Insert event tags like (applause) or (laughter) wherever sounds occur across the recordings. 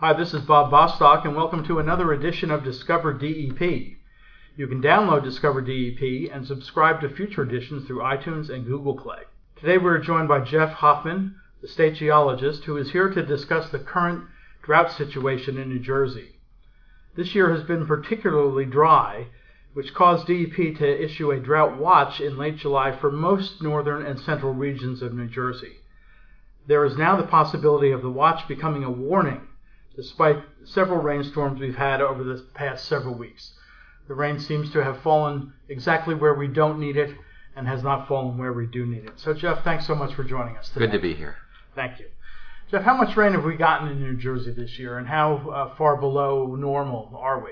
Hi, this is Bob Bostock, and welcome to another edition of Discover DEP. You can download Discover DEP and subscribe to future editions through iTunes and Google Play. Today we're joined by Jeff Hoffman, the state geologist, who is here to discuss the current drought situation in New Jersey. This year has been particularly dry, which caused DEP to issue a drought watch in late July for most northern and central regions of New Jersey. There is now the possibility of the watch becoming a warning, despite several rainstorms we've had over the past several weeks. The rain seems to have fallen exactly where we don't need it and has not fallen where we do need it. So, Jeff, thanks so much for joining us today. Good to be here. Thank you. Jeff, how much rain have we gotten in New Jersey this year, and how uh, far below normal are we?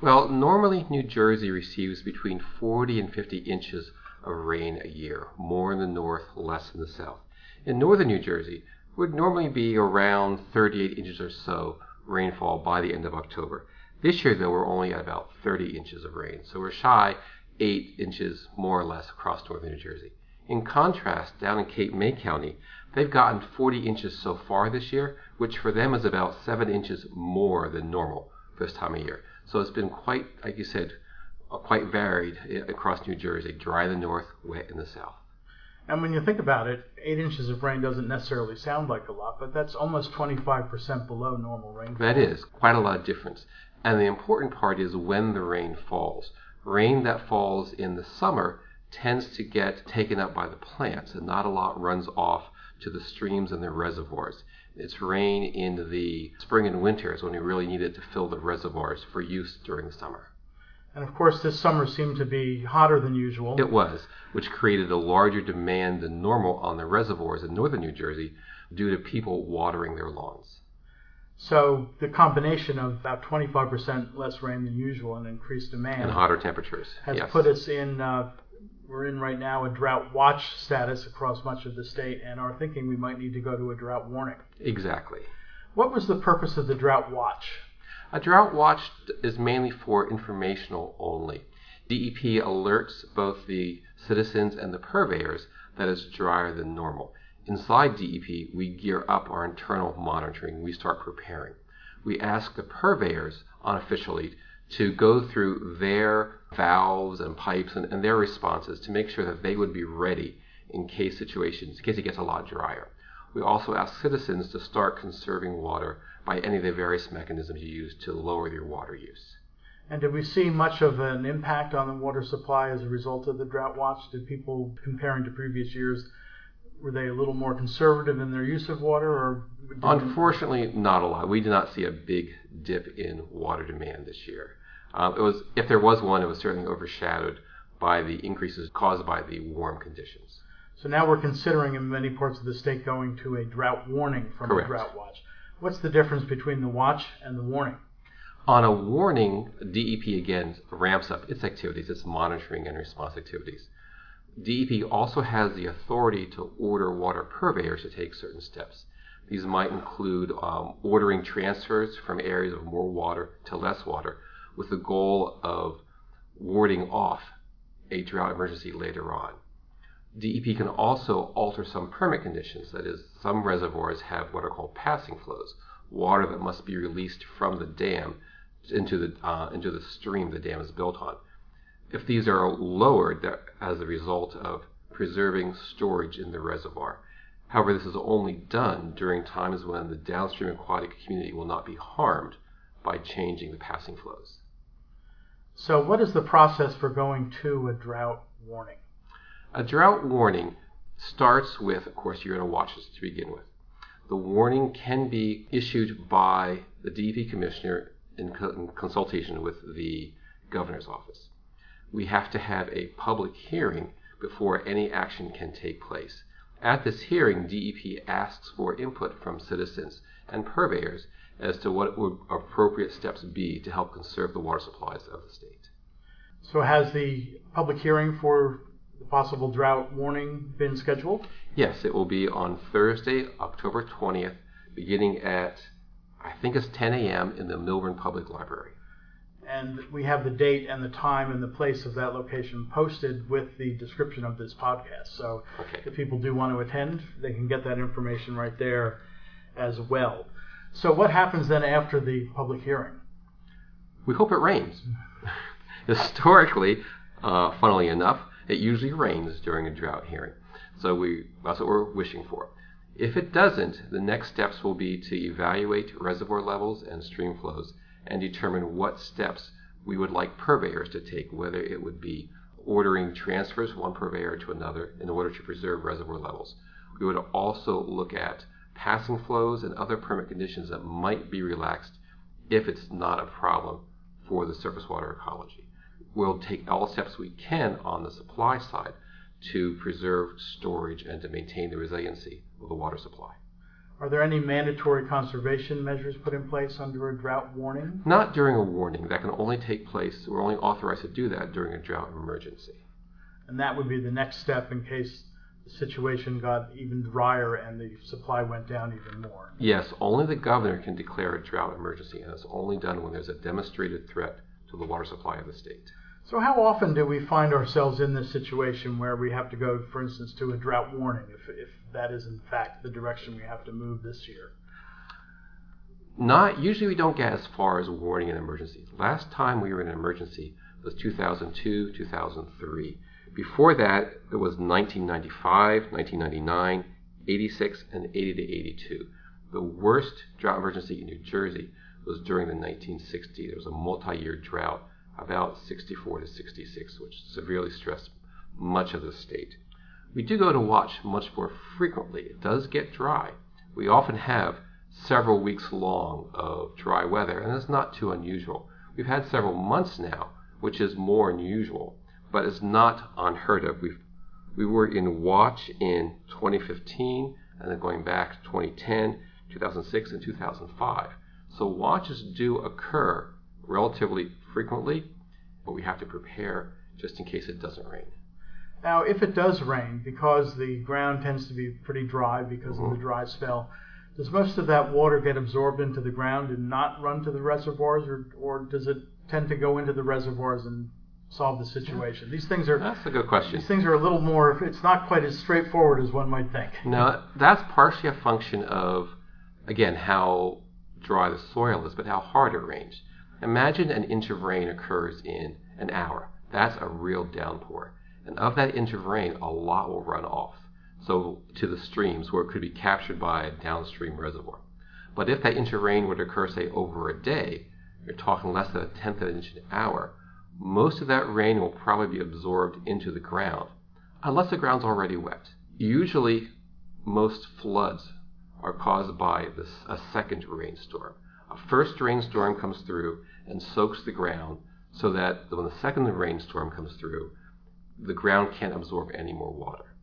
Well, normally New Jersey receives between 40 and 50 inches of rain a year, more in the north, less in the south. In northern New Jersey, would normally be around 38 inches or so rainfall by the end of October. This year, though, we're only at about 30 inches of rain, so we're shy 8 inches more or less across northern New Jersey. In contrast, down in Cape May County, they've gotten 40 inches so far this year, which for them is about 7 inches more than normal this time of year. So it's been quite, like you said, uh, quite varied across New Jersey, dry in the north, wet in the south. And when you think about it, eight inches of rain doesn't necessarily sound like a lot, but that's almost 25% below normal rainfall. That is quite a lot of difference. And the important part is when the rain falls. Rain that falls in the summer tends to get taken up by the plants, and not a lot runs off to the streams and the reservoirs. It's rain in the spring and winter is when we really need it to fill the reservoirs for use during the summer. And of course, this summer seemed to be hotter than usual. It was, which created a larger demand than normal on the reservoirs in northern New Jersey due to people watering their lawns. So the combination of about 25% less rain than usual and increased demand and hotter temperatures has yes. put us in. Uh, we're in right now a drought watch status across much of the state, and are thinking we might need to go to a drought warning. Exactly. What was the purpose of the drought watch? A drought watch is mainly for informational only. DEP alerts both the citizens and the purveyors that it's drier than normal. Inside DEP, we gear up our internal monitoring. We start preparing. We ask the purveyors unofficially to go through their valves and pipes and, and, their responses to make sure that they would be ready in case situations, in case it gets a lot drier. We also ask citizens to start conserving water by any of the various mechanisms you use to lower your water use. And did we see much of an impact on the water supply as a result of the drought watch? Did people, comparing to previous years, were they a little more conservative in their use of water, or? Unfortunately, not a lot. We did not see a big dip in water demand this year. Um, it was, if there was one, it was certainly overshadowed by the increases caused by the warm conditions. So now we're considering in many parts of the state going to a drought warning from Correct. a drought watch. What's the difference between the watch and the warning? On a warning, DEP again ramps up its activities, its monitoring and response activities. DEP also has the authority to order water purveyors to take certain steps. These might include um, ordering transfers from areas of more water to less water with the goal of warding off a drought emergency later on. DEP can also alter some permit conditions. That is, some reservoirs have what are called passing flows, water that must be released from the dam into the, uh, into the stream the dam is built on if these are lowered as a result of preserving storage in the reservoir. However, this is only done during times when the downstream aquatic community will not be harmed by changing the passing flows. So, what is the process for going to a drought warning? A drought warning starts with, of course, you're going to watch this to begin with. The warning can be issued by the DEP commissioner in, co- in consultation with the governor's office we have to have a public hearing before any action can take place. At this hearing, DEP asks for input from citizens and purveyors as to what would appropriate steps be to help conserve the water supplies of the state. So, has the public hearing for the possible drought warning been scheduled? Yes, it will be on Thursday, October 20th, beginning at, I think it's 10 a.m. in the Millburn Public Library. And we have the date and the time and the place of that location posted with the description of this podcast. So Okay. if people do want to attend, they can get that information right there as well. So what happens then after the public hearing? We hope it rains. (laughs) Historically, uh, funnily enough, it usually rains during a drought hearing. So we, that's what we're wishing for. If it doesn't, the next steps will be to evaluate reservoir levels and stream flows and determine what steps we would like purveyors to take, whether it would be ordering transfers from one purveyor to another in order to preserve reservoir levels. We would also look at passing flows and other permit conditions that might be relaxed if it's not a problem for the surface water ecology. We'll take all steps we can on the supply side to preserve storage and to maintain the resiliency of the water supply. Are there any mandatory conservation measures put in place under a drought warning? Not during a warning. That can only take place, we're only authorized to do that during a drought emergency. And that would be the next step in case the situation got even drier and the supply went down even more. Yes, only the governor can declare a drought emergency, and it's only done when there's a demonstrated threat to the water supply of the state. So, how often do we find ourselves in this situation where we have to go, for instance, to a drought warning if, if that is in fact the direction we have to move this year? Not usually we don't get as far as warning an emergency. Last time we were in an emergency was 2002, 2003. Before that, it was 1995, 1999, 86, and 80 to 82. The worst drought emergency in New Jersey was during the 1960s. There was a multi-year drought, about 64 to 66, which severely stressed much of the state. We do go to watch much more frequently. It does get dry. We often have several weeks long of dry weather, and it's not too unusual. We've had several months now, which is more unusual, but it's not unheard of. We've, we were in watch in 2015, and then going back to 2010, 2006, and 2005. So watches do occur relatively frequently, but we have to prepare just in case it doesn't rain. Now, if it does rain, because the ground tends to be pretty dry because of Mhm. the dry spell, does most of that water get absorbed into the ground and not run to the reservoirs, or, or does it tend to go into the reservoirs and solve the situation? These things are That's a good question. these things are a little more. It's not quite as straightforward as one might think. Now, that's partially a function of, again, how dry the soil is, but how hard it rains. Imagine an inch of rain occurs in an hour. That's a real downpour. And of that inch of rain, a lot will run off. So to the streams where it could be captured by a downstream reservoir. But if that inch of rain were to occur, say, over a day, you're talking less than a tenth of an inch an hour, most of that rain will probably be absorbed into the ground, unless the ground's already wet. Usually, most floods are caused by this, a second rainstorm. First rainstorm comes through and soaks the ground so that when the second rainstorm comes through, the ground can't absorb any more water.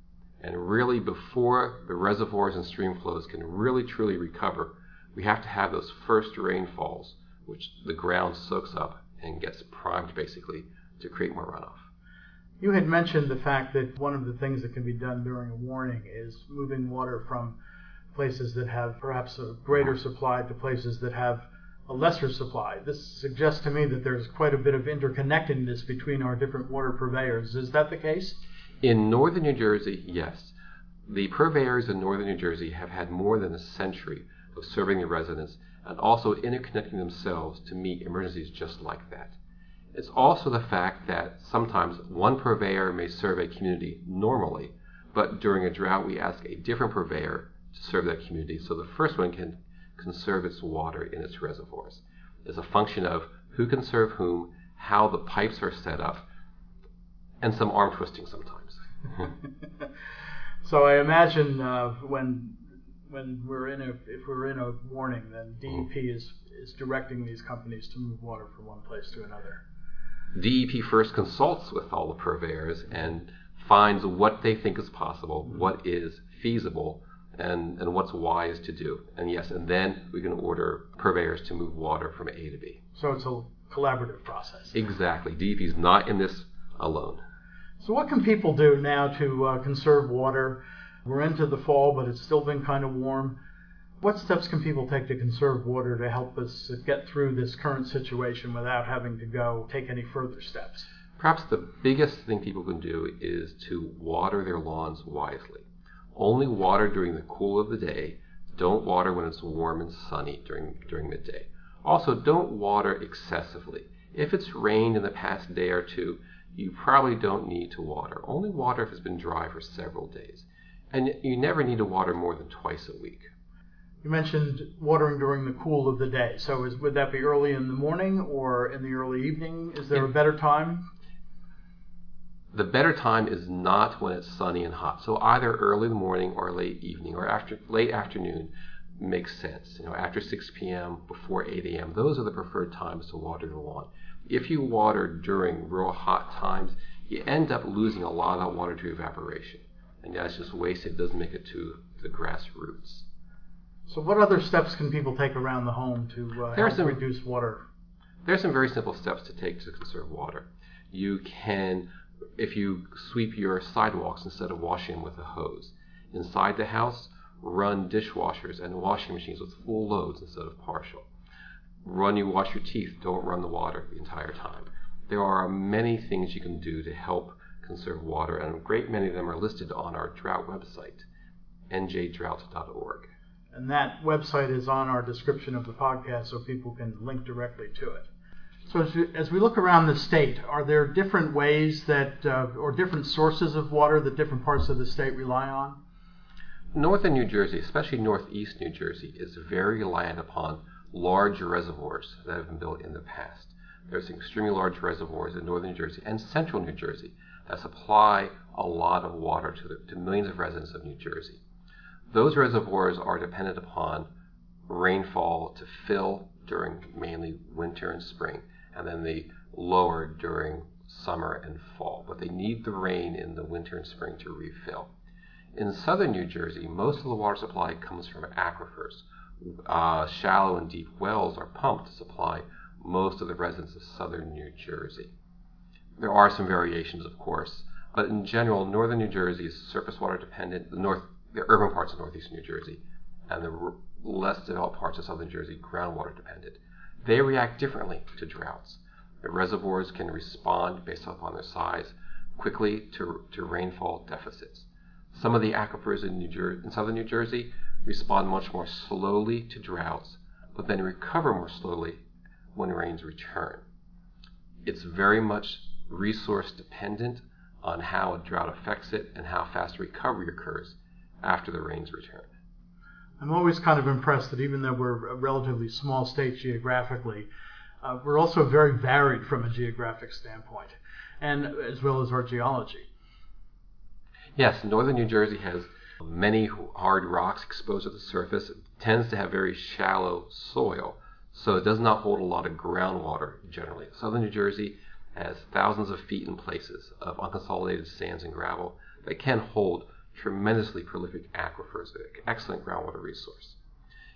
And really, before the reservoirs and stream flows can really truly recover, we have to have those first rainfalls, which the ground soaks up and gets primed basically to create more runoff. You had mentioned the fact that one of the things that can be done during a warning is moving water from places that have perhaps a greater supply to places that have a lesser supply. This suggests to me that there's quite a bit of interconnectedness between our different water purveyors. Is that the case? In northern New Jersey, yes. The purveyors in northern New Jersey have had more than a century of serving the residents and also interconnecting themselves to meet emergencies just like that. It's also the fact that sometimes one purveyor may serve a community normally, but during a drought we ask a different purveyor to serve that community so the first one can conserve its water in its reservoirs. It's a function of who can serve whom, how the pipes are set up, and some arm twisting sometimes. (laughs) so I imagine uh, when when we're in a if we're in a warning, then DEP is is directing these companies to move water from one place to another. DEP first consults with all the purveyors and finds what they think is possible, what is feasible, and, and what's wise to do. And yes, and then we can order purveyors to move water from A to B. So it's a collaborative process. Exactly. DEP is not in this alone. So what can people do now to uh, conserve water? We're into the fall, but it's still been kind of warm. What steps can people take to conserve water to help us get through this current situation without having to go take any further steps? Perhaps the biggest thing people can do is to water their lawns wisely. Only water during the cool of the day. Don't water when it's warm and sunny during, during midday. Also, don't water excessively. If it's rained in the past day or two, you probably don't need to water. Only water if it's been dry for several days. And you never need to water more than twice a week. You mentioned watering during the cool of the day. So is, would that be early in the morning or in the early evening? Is there a better time? The better time is not when it's sunny and hot. So either early in the morning or late evening or after late afternoon makes sense. You know, after 6 p.m., before 8 a.m., those are the preferred times to water the lawn. If you water during real hot times, you end up losing a lot of that water to evaporation. And that's just wasted. It doesn't make it to the grass roots. So, what other steps can people take around the home to uh, help some, reduce water? There are some very simple steps to take to conserve water. You can, if you sweep your sidewalks instead of washing them with a hose. Inside the house, run dishwashers and washing machines with full loads instead of partial. Run you wash your teeth, don't run the water the entire time. There are many things you can do to help conserve water, and a great many of them are listed on our drought website, njdrought.org. And that website is on our description of the podcast so people can link directly to it. So as we, as we look around the state, are there different ways that, uh, or different sources of water that different parts of the state rely on? Northern New Jersey, especially northeast New Jersey, is very reliant upon large reservoirs that have been built in the past. There's extremely large reservoirs in northern New Jersey and central New Jersey that supply a lot of water to, the, to millions of residents of New Jersey. Those reservoirs are dependent upon rainfall to fill during mainly winter and spring, and then they lower during summer and fall. But they need the rain in the winter and spring to refill. In southern New Jersey, most of the water supply comes from aquifers. Uh, shallow and deep wells are pumped to supply most of the residents of southern New Jersey. There are some variations, of course, but in general, northern New Jersey is surface water dependent. The north, the urban parts of northeastern New Jersey, and the less developed parts of southern Jersey, groundwater dependent. They react differently to droughts. The reservoirs can respond based upon their size quickly to, to rainfall deficits. Some of the aquifers in, New Jer- in southern New Jersey respond much more slowly to droughts, but then recover more slowly when rains return. It's very much resource dependent on how a drought affects it and how fast recovery occurs after the rains return. I'm always kind of impressed that even though we're a relatively small state geographically, uh, we're also very varied from a geographic standpoint, and as well as our geology. Yes, northern New Jersey has many hard rocks exposed at the surface. It tends to have very shallow soil, so it does not hold a lot of groundwater generally. Southern New Jersey has thousands of feet in places of unconsolidated sands and gravel that can hold tremendously prolific aquifers, an excellent groundwater resource.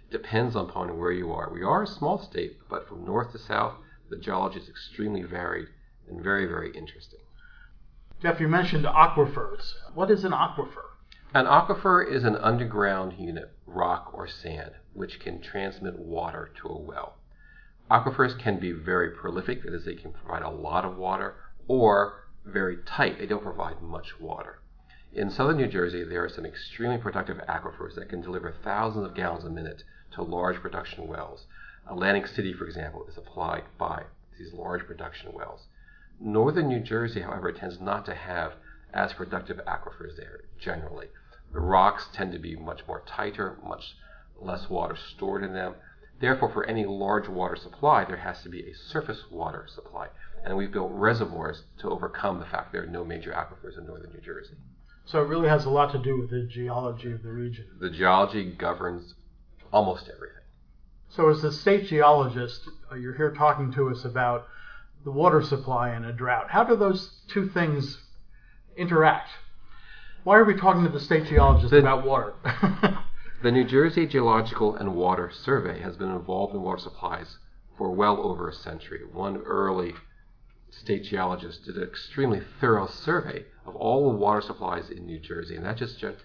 Depends upon where you are. We are a small state, but from north to south, the geology is extremely varied and very, very interesting. Jeff, you mentioned aquifers. What is an aquifer? An aquifer is an underground unit, rock or sand, which can transmit water to a well. Aquifers can be very prolific, that is, they can provide a lot of water, or very tight, they don't provide much water. In southern New Jersey, there are some extremely productive aquifers that can deliver thousands of gallons a minute to large production wells. Atlantic City, for example, is supplied by these large production wells. Northern New Jersey, however, tends not to have as productive aquifers there generally. The rocks tend to be much more tighter, much less water stored in them. Therefore, for any large water supply, there has to be a surface water supply. And we've built reservoirs to overcome the fact there are no major aquifers in northern New Jersey. So it really has a lot to do with the geology of the region. The geology governs almost everything. So, as the state geologist, uh, you're here talking to us about the water supply and a drought. How do those two things interact. Why are we talking to the state geologist The- about water? (laughs) The New Jersey Geological and Water Survey has been involved in water supplies for well over a century. One early state geologist did an extremely thorough survey of all the water supplies in New Jersey, and that just, just,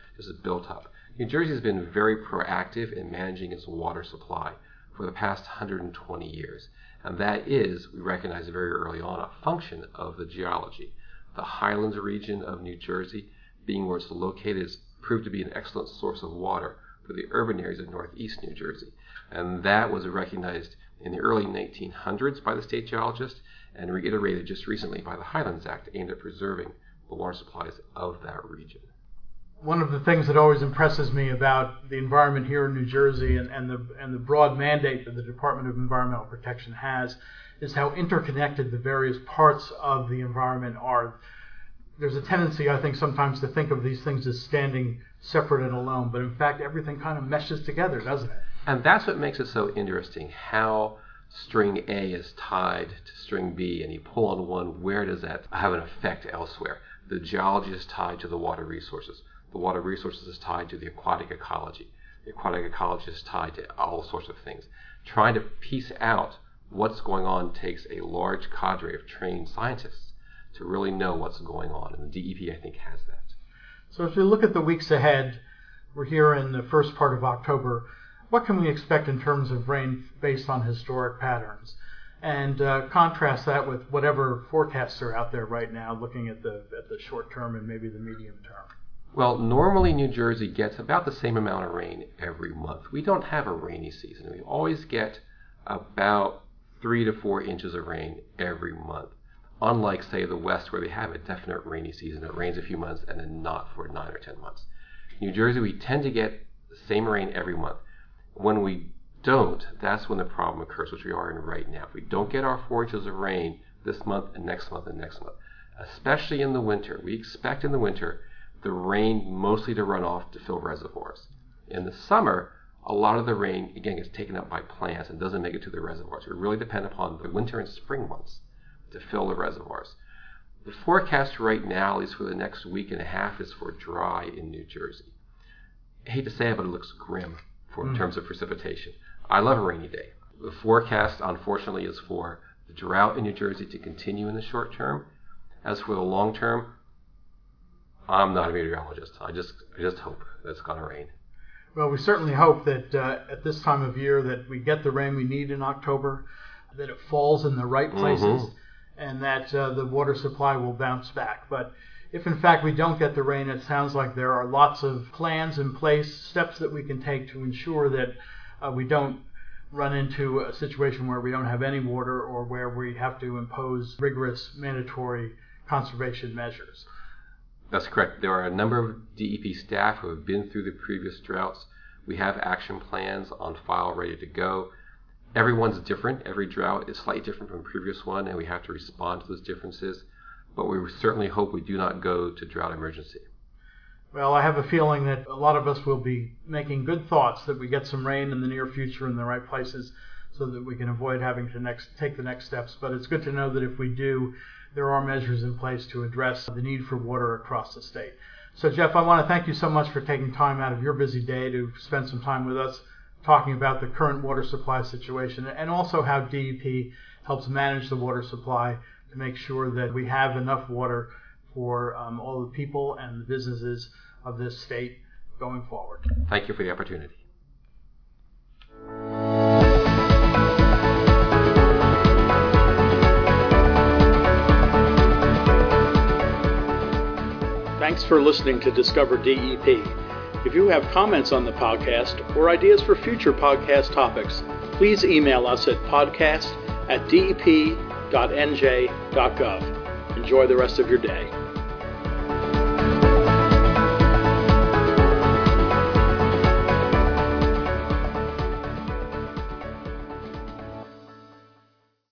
built up. New Jersey has been very proactive in managing its water supply for the past 120 years, and that is, we recognize very early on, a function of the geology. The highlands region of New Jersey, being where it's located, has proved to be an excellent source of water for the urban areas of northeast New Jersey. And that was recognized in the early 1900s by the state geologist and reiterated just recently by the Highlands Act aimed at preserving the water supplies of that region. One of the things that always impresses me about the environment here in New Jersey and, and the and the broad mandate that the Department of Environmental Protection has is how interconnected the various parts of the environment are. There's a tendency, I think, sometimes to think of these things as standing separate and alone, but in fact, everything kind of meshes together, doesn't it? And that's what makes it so interesting how string A is tied to string B, and you pull on one, where does that have an effect elsewhere? The geology is tied to the water resources. The water resources is tied to the aquatic ecology. The aquatic ecology is tied to all sorts of things. Trying to piece out what's going on takes a large cadre of trained scientists to really know what's going on, and the DEP, I think, has that. So as we look at the weeks ahead, we're here in the first part of October. What can we expect in terms of rain based on historic patterns? And uh, contrast that with whatever forecasts are out there right now, looking at the at the short term and maybe the medium term. Well, normally New Jersey gets about the same amount of rain every month. We don't have a rainy season. We always get about three to four inches of rain every month. Unlike, say, the West, where they have a definite rainy season. It rains a few months and then not for nine or ten months. New Jersey, we tend to get the same rain every month. When we don't, that's when the problem occurs, which we are in right now. If we don't get our four inches of rain this month and next month and next month, especially in the winter, we expect in the winter the rain mostly to run off to fill reservoirs. In the summer, a lot of the rain, again, gets taken up by plants and doesn't make it to the reservoirs. We really depend upon the winter and spring months to fill the reservoirs. The forecast right now, at least for the next week and a half, is for dry in New Jersey. I hate to say it, but it looks grim for in hmm. terms of precipitation. I love a rainy day. The forecast, unfortunately, is for the drought in New Jersey to continue in the short term. As for the long term, I'm not a meteorologist. I just I just hope that it's going to rain. Well, we certainly hope that uh, at this time of year that we get the rain we need in October, that it falls in the right places, Mhm. and that uh, the water supply will bounce back. But if in fact we don't get the rain, it sounds like there are lots of plans in place, steps that we can take to ensure that uh, we don't run into a situation where we don't have any water or where we have to impose rigorous mandatory conservation measures. That's correct. There are a number of DEP staff who have been through the previous droughts. We have action plans on file ready to go. Everyone's different. Every drought is slightly different from the previous one, and we have to respond to those differences. But we certainly hope we do not go to drought emergency. Well, I have a feeling that a lot of us will be making good thoughts that we get some rain in the near future in the right places so that we can avoid having to next take the next steps. But it's good to know that if we do, there are measures in place to address the need for water across the state. So, Jeff, I want to thank you so much for taking time out of your busy day to spend some time with us talking about the current water supply situation and also how DEP helps manage the water supply to make sure that we have enough water for um, all the people and the businesses of this state going forward. Thank you for the opportunity. Thanks for listening to Discover DEP. If you have comments on the podcast or ideas for future podcast topics, please email us at podcast at dep.nj.gov. Enjoy the rest of your day.